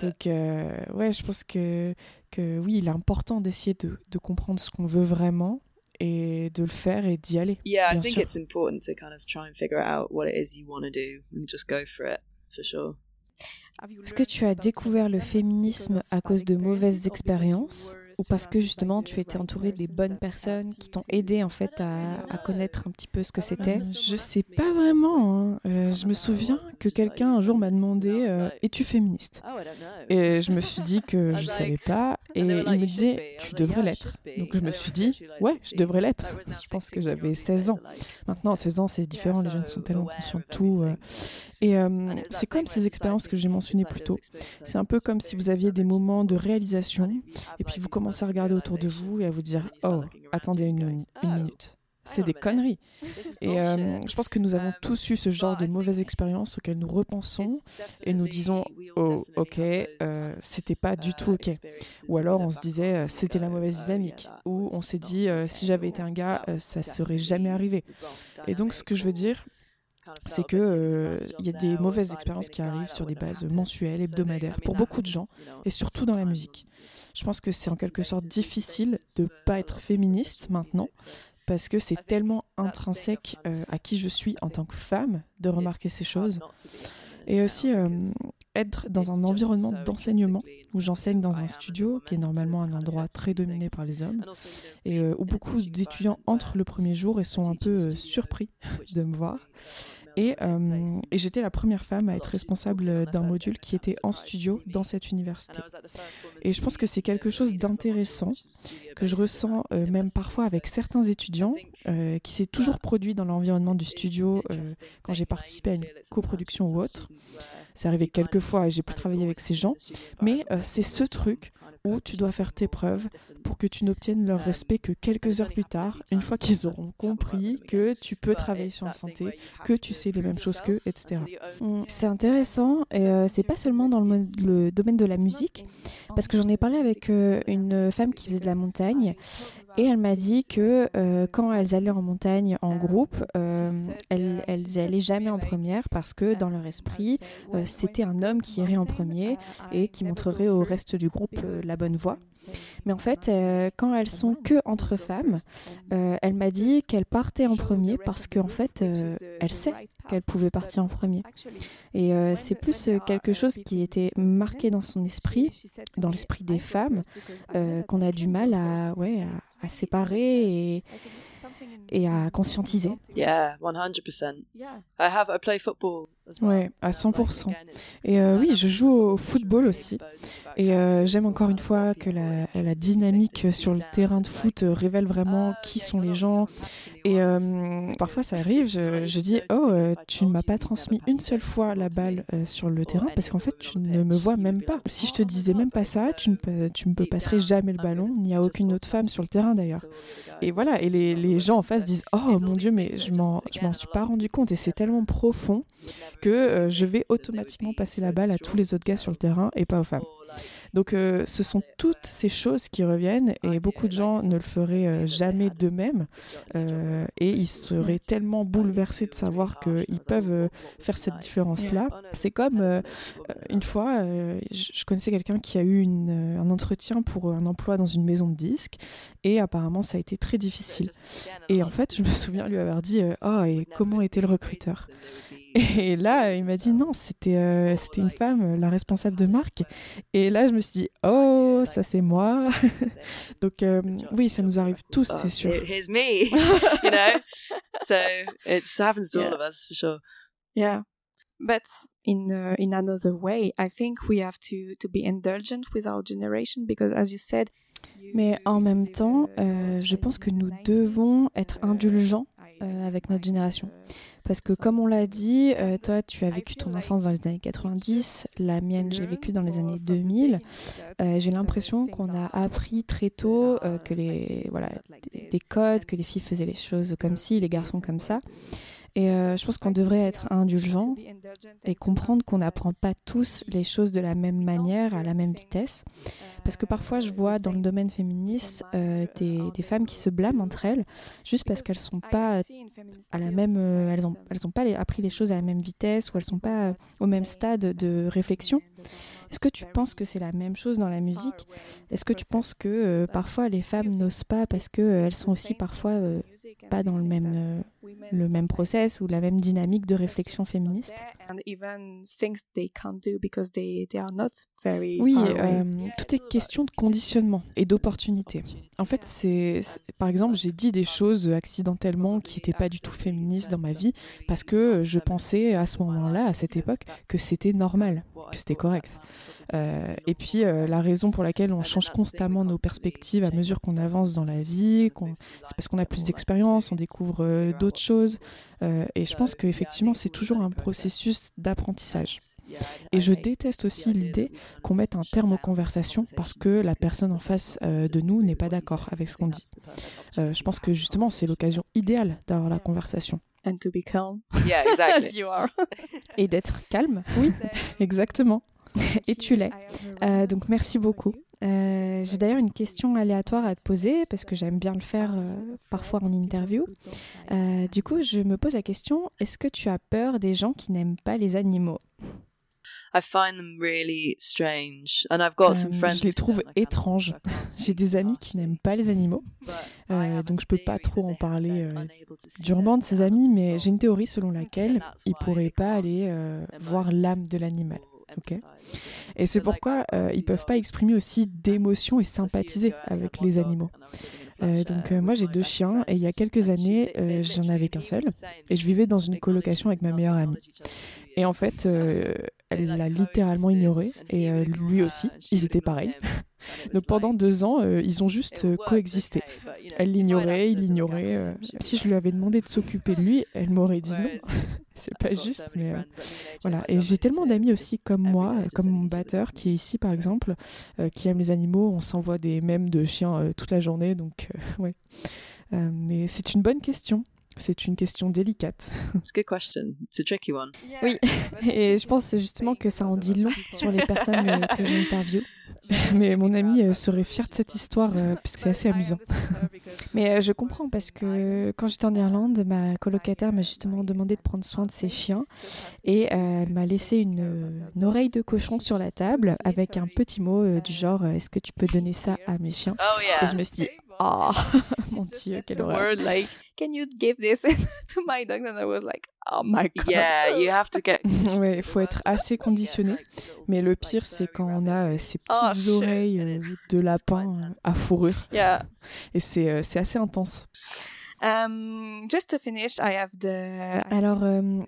Donc, euh, ouais, je pense que, que oui, il est important d'essayer de, de comprendre ce qu'on veut vraiment et de le faire et d'y aller.
Yeah,
I
think it's important to kind of try and figure out what it is you want to do and just go for it, for sure.
Est-ce que tu as découvert le féminisme à cause de mauvaises expériences ou parce que justement tu étais entouré des bonnes personnes qui t'ont aidé en fait à, connaître un petit peu ce que c'était
Je sais pas vraiment. Hein. Euh, je me souviens que quelqu'un un jour m'a demandé euh, Es-tu féministe? Et je me suis dit que (laughs) je savais (laughs) pas. Et il me disait Tu devrais l'être. Donc je me suis dit Ouais, je devrais l'être. Je pense que j'avais 16 ans. Maintenant, 16 ans, c'est différent. Les jeunes sont tellement conscients de tout. Euh. Et c'est comme ces expériences que j'ai mentionnées plus tôt. C'est un peu comme si vous aviez des moments de réalisation et puis vous commencez à regarder autour de vous et à vous dire Oh, attendez une, une minute. C'est des conneries. (laughs) Et euh, je pense que nous avons tous eu ce genre de mauvaises expériences auxquelles nous repensons et nous disons Oh, ok, euh, c'était pas du tout ok. Ou alors on se disait euh, C'était la mauvaise dynamique. Ou on s'est dit Si j'avais été un gars, ça serait jamais arrivé. Et donc, ce que je veux dire, c'est que euh, il y a des mauvaises expériences qui arrivent sur des bases mensuelles, hebdomadaires, pour beaucoup de gens, et surtout dans la musique. Je pense que c'est en quelque sorte difficile de pas être féministe maintenant, parce que c'est tellement intrinsèque euh, à qui je suis en tant que femme de remarquer ces choses. Et aussi euh, être dans un environnement d'enseignement où j'enseigne dans un studio qui est normalement un endroit très dominé par les hommes et où beaucoup d'étudiants entrent le premier jour et sont un peu surpris de me voir. Et, euh, et j'étais la première femme à être responsable d'un module qui était en studio dans cette université. Et je pense que c'est quelque chose d'intéressant que je ressens euh, même parfois avec certains étudiants euh, qui s'est toujours produit dans l'environnement du studio quand j'ai participé à une coproduction ou autre. C'est arrivé quelques fois et j'ai pu travailler avec ces gens, mais c'est ce truc où tu dois faire tes preuves pour que tu n'obtiennes leur respect que quelques heures plus tard, une fois qu'ils auront compris que tu peux travailler sur la santé, que tu sais les mêmes choses qu'eux, etc.
Mm, c'est intéressant et euh, c'est pas seulement dans le, domaine de la musique, parce que j'en ai parlé avec euh, une femme qui faisait de la montagne et elle m'a dit que euh, quand elles allaient en montagne en groupe, euh, elles, elles allaient jamais en première parce que dans leur esprit, euh, c'était un homme qui irait en premier et qui montrerait au reste du groupe la bonne voie. Mais en fait, quand elles sont que entre femmes, elle m'a dit qu'elle partait en premier parce qu'en fait, elle sait qu'elle pouvait partir en premier. Et c'est plus quelque chose qui était marqué dans son esprit, dans l'esprit des femmes, qu'on a du mal à, ouais, à à séparer et, et à conscientiser.
Yeah, 100%. I have I play football
Ouais, à 100%. Et euh, oui, je joue au football aussi. Et euh, j'aime encore une fois que la, la, dynamique sur le terrain de foot révèle vraiment qui sont les gens. Et euh, parfois, ça arrive, je, je dis Oh, tu ne m'as pas transmis une seule fois la balle sur le terrain parce qu'en fait, tu ne me vois même pas. Si je te disais même pas ça, tu ne tu me passerais jamais le ballon, ni à aucune autre femme sur le terrain d'ailleurs. Et voilà, et les, les gens en face disent Oh mon Dieu, mais je m'en suis pas rendu compte. Et c'est tellement profond que euh, je vais automatiquement passer la balle à tous les autres gars sur le terrain et pas aux femmes. Donc euh, ce sont toutes ces choses qui reviennent et beaucoup de gens ne le feraient jamais d'eux-mêmes et ils seraient tellement bouleversés de savoir qu'ils peuvent faire cette différence-là. C'est comme une fois, je connaissais quelqu'un qui a eu un entretien pour un emploi dans une maison de disques et apparemment ça a été très difficile. Et en fait, je me souviens lui avoir dit Oh, et comment était le recruteur? Et là, il m'a dit non, c'était euh, c'était une femme, la responsable de marque. Et là, je me suis dit, oh, ça c'est moi. (laughs) Donc, euh, oui, ça nous arrive tous, c'est sûr.
Here's me, (laughs) you know? So it happens to all of us, for sure.
Yeah. But in uh, in another way, I think we have to to be indulgent with our generation because, as you said,
mais en même temps, euh, je pense que nous devons être indulgents euh, avec notre génération. Parce que comme on l'a dit, euh, toi tu as vécu ton enfance dans les années 90, la mienne j'ai vécu dans les années 2000. Euh, j'ai l'impression qu'on a appris très tôt que les voilà des codes, que les filles faisaient les choses comme ci, les garçons comme ça. Et euh, je pense qu'on devrait être indulgent et comprendre qu'on n'apprend pas tous les choses de la même manière, à la même vitesse. Parce que parfois, je vois dans le domaine féministe euh, des, femmes qui se blâment entre elles juste parce qu'elles sont pas à la même, euh, elles n'ont pas appris les choses à la même vitesse ou elles sont pas au même stade de réflexion. Est-ce que tu penses que c'est la même chose dans la musique? Est-ce que tu penses que euh, parfois les femmes n'osent pas parce qu'elles euh, elles sont aussi parfois euh, pas dans le même, le même process ou la même dynamique de réflexion féministe? Oui, tout est question de conditionnement et d'opportunité. En fait, c'est par exemple, j'ai dit des choses accidentellement qui n'étaient pas du tout féministes dans ma vie parce que je pensais à ce moment-là, à cette époque, que c'était normal, que c'était correct. Euh, et puis euh, la raison pour laquelle on change constamment nos perspectives à mesure qu'on avance dans la vie, c'est parce qu'on a plus d'expérience, on découvre euh, d'autres choses. et je pense qu'effectivement, c'est toujours un processus d'apprentissage. Et je déteste aussi l'idée qu'on mette un terme aux conversations parce que la personne en face de nous n'est pas d'accord avec ce qu'on dit. je pense que justement, c'est l'occasion idéale d'avoir la conversation.
And to be calm.
Yeah, exactly. (laughs) As
you are.
Et d'être calme. Oui, (laughs) exactement. (laughs) et tu l'es. Euh, donc merci beaucoup. Euh, j'ai d'ailleurs une question aléatoire à te poser parce que j'aime bien le faire euh, parfois en interview. du coup, je me pose la question est-ce que tu as peur des gens qui n'aiment pas les animaux?
I find them really strange. And I've got some friends
je les trouve étranges. J'ai des amis qui n'aiment pas les animaux, donc je peux pas trop en parler durement de ces amis, mais j'ai une théorie selon laquelle ils pourraient pas aller voir l'âme de l'animal. Et c'est pourquoi euh, ils peuvent pas exprimer aussi d'émotions et sympathiser avec les animaux. Euh, donc euh, moi j'ai deux chiens et il y a quelques années j'en avais qu'un seul et je vivais dans une colocation avec ma meilleure amie. Et en fait elle l'a littéralement ignoré et lui aussi, ils étaient pareils. Donc pendant deux ans, ils ont juste coexisté. Elle l'ignorait, il l'ignorait. si je lui avais demandé de s'occuper de lui, elle m'aurait dit non. c'est (laughs) pas juste, mais euh, voilà. Et j'ai tellement d'amis aussi comme moi, comme mon batteur qui est ici par exemple, euh, qui aime les animaux. On s'envoie des mèmes de chiens euh, toute la journée, donc (laughs) ouais. mais c'est une bonne question. C'est une question délicate. (laughs)
It's a good question. It's a tricky one.
Oui, (laughs) et je pense justement que ça en dit long sur les personnes que j'interviewe. (laughs)
Mais mon ami euh, serait fier de cette histoire euh, puisque c'est assez amusant.
Mais euh, je comprends parce que quand j'étais en Irlande, ma colocataire m'a justement demandé de prendre soin de ses chiens et elle m'a laissé une, oreille de cochon sur la table avec un petit mot du genre Est-ce que tu peux donner ça à mes chiens?
Oh,
Et je me suis dit (laughs) Oh (laughs) mon dieu, quelle horreur!
Like, can you give this (laughs) to my dog? And I was like, oh my god.
Yeah, you have to get.
ouais, il faut être assez conditionné. Mais le pire, c'est quand on a euh, ces oh, petites oreilles euh, de lapin euh, à fourrure.
Yeah.
Et c'est assez intense.
Um, just to finish, I have the...
Alors,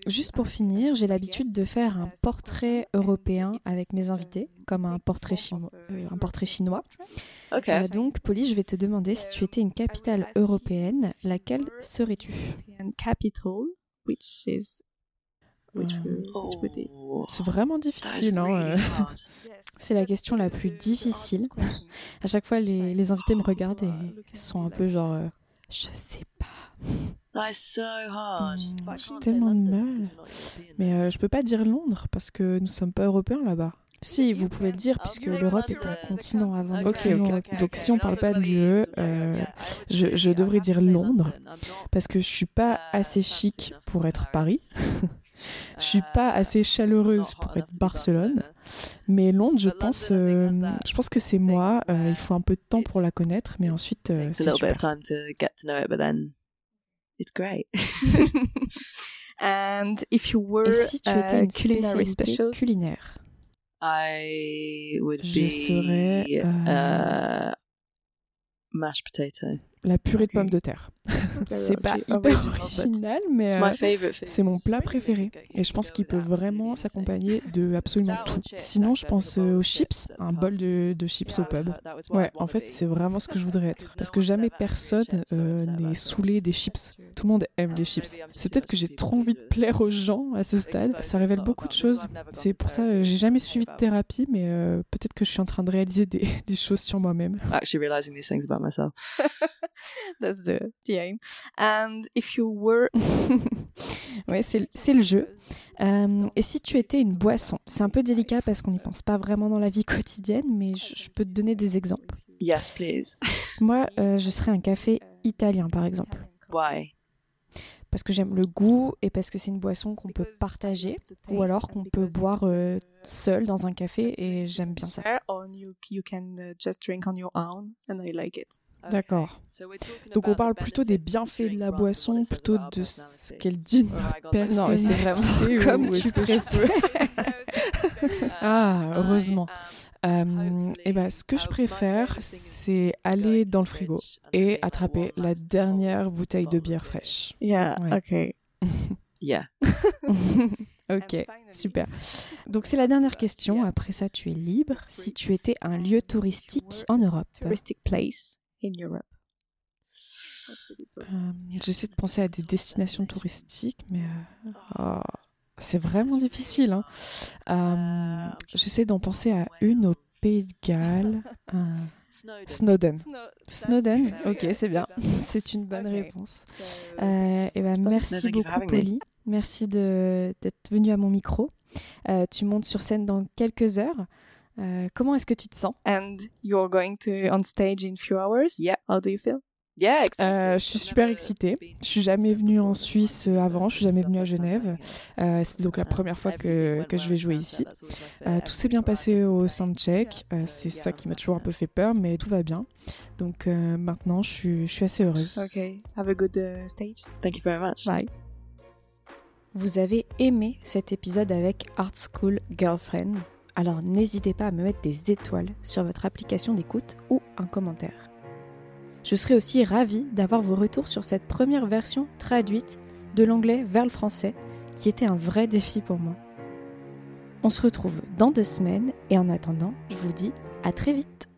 juste pour finir, j'ai l'habitude de faire un portrait européen avec mes invités, comme un portrait, un portrait chinois.
Okay.
donc, Polly, je vais te demander si tu étais une capitale européenne, laquelle serais-tu?
Capital, which is
Oh. C'est vraiment difficile. Hein, euh. (laughs)
C'est la question la plus difficile. À chaque fois, les, les invités me regardent et ils sont un peu genre, euh, je sais pas.
Hmm, j'ai tellement de mal. Mais euh, je peux pas dire Londres parce que nous sommes pas européens là-bas.
Si, vous pouvez le dire, puisque l'Europe est un continent avant
Ok, ok. Donc si on parle pas de l'UE, euh, je, je devrais dire Londres, parce que je suis pas assez chic pour être Paris. (laughs) Je suis pas assez chaleureuse pour être Barcelone, mais Londres, je pense, euh, je pense que c'est moi. Euh, il faut un peu de temps pour la connaître, mais ensuite euh, c'est super.
It's great. (laughs)
And if you were
Et si tu étais
a
une
culinary special,
culinaire?
I would
Je
be
serais, euh,
uh, mashed potato.
La purée de pommes de terre. (laughs) C'est pas hyper
original,
mais euh, c'est mon plat préféré. Et je pense qu'il peut vraiment s'accompagner de absolument tout. Sinon, je pense euh, aux chips, un bol de, de chips au pub. Ouais, en fait, c'est vraiment ce que je voudrais être. Parce que jamais personne euh, n'est saoulé des chips. Tout le monde aime les chips. C'est peut-être que j'ai trop envie de plaire aux gens à ce stade. Ça révèle beaucoup de choses. C'est pour ça que j'ai jamais suivi de thérapie, mais euh, peut-être que je suis en train de réaliser des, (laughs) des choses sur moi-même.
Actually realizing these things about myself. (laughs)
that's the, the aim. And if you were (laughs)
Ouais, c'est c'est le jeu. Euh, et si tu étais une boisson C'est un peu délicat parce qu'on n'y pense pas vraiment dans la vie quotidienne, mais je, je peux te donner des exemples.
Yes, please. (laughs)
Moi, euh, je serais un café italien, par exemple.
Why?
Parce que j'aime le goût et parce que c'est une boisson qu'on peut partager ou alors qu'on peut boire euh, seul dans un café et j'aime bien ça.
D'accord. Donc on parle plutôt des bienfaits de la boisson plutôt de ce qu'elle dit de notre personne.
Non, mais c'est vraiment comme tu préfères. (laughs) (laughs)
Ah, heureusement. Euh, et ben, ce que je préfère, c'est aller dans le frigo et attraper la dernière bouteille de bière fraîche.
Yeah,
Ouais.
okay. (laughs)
Yeah.
ok, super. Donc c'est la dernière question. Après ça, tu es libre. Si tu étais un lieu touristique en Europe,
Touristic place in Europe.
Euh, J'essaie de penser à des destinations touristiques, mais euh, oh, c'est vraiment difficile. hein. Euh, J'essaie d'en penser à une au Pays de Galles. Snowden.
Snowden. Ok, c'est bien. C'est une bonne réponse. Et ben, merci beaucoup. Polly. Merci d'être venue à mon micro. Tu montes sur scène dans quelques heures. Euh, comment est-ce que tu te sens?
And you're going to on stage in few hours?
Yeah.
How do you feel?
Yeah, exactly.
Euh, je suis super excitée. Je suis jamais venue en Suisse euh, avant, je suis jamais venue à Genève. Euh, c'est donc la première fois que, que je vais jouer ici. Euh, tout s'est bien passé au soundcheck. Euh, c'est ça qui m'a toujours un peu fait peur, mais tout va bien. Donc euh, maintenant, je suis, je suis assez heureuse.
Okay. Have a good uh, stage.
Thank you very much.
Bye.
Vous avez aimé cet épisode avec Art School Girlfriend Alors n'hésitez pas à me mettre des étoiles sur votre application d'écoute ou un commentaire. Je serai aussi ravie d'avoir vos retours sur cette première version traduite de l'anglais vers le français, qui était un vrai défi pour moi. On se retrouve dans deux semaines et en attendant, je vous dis à très vite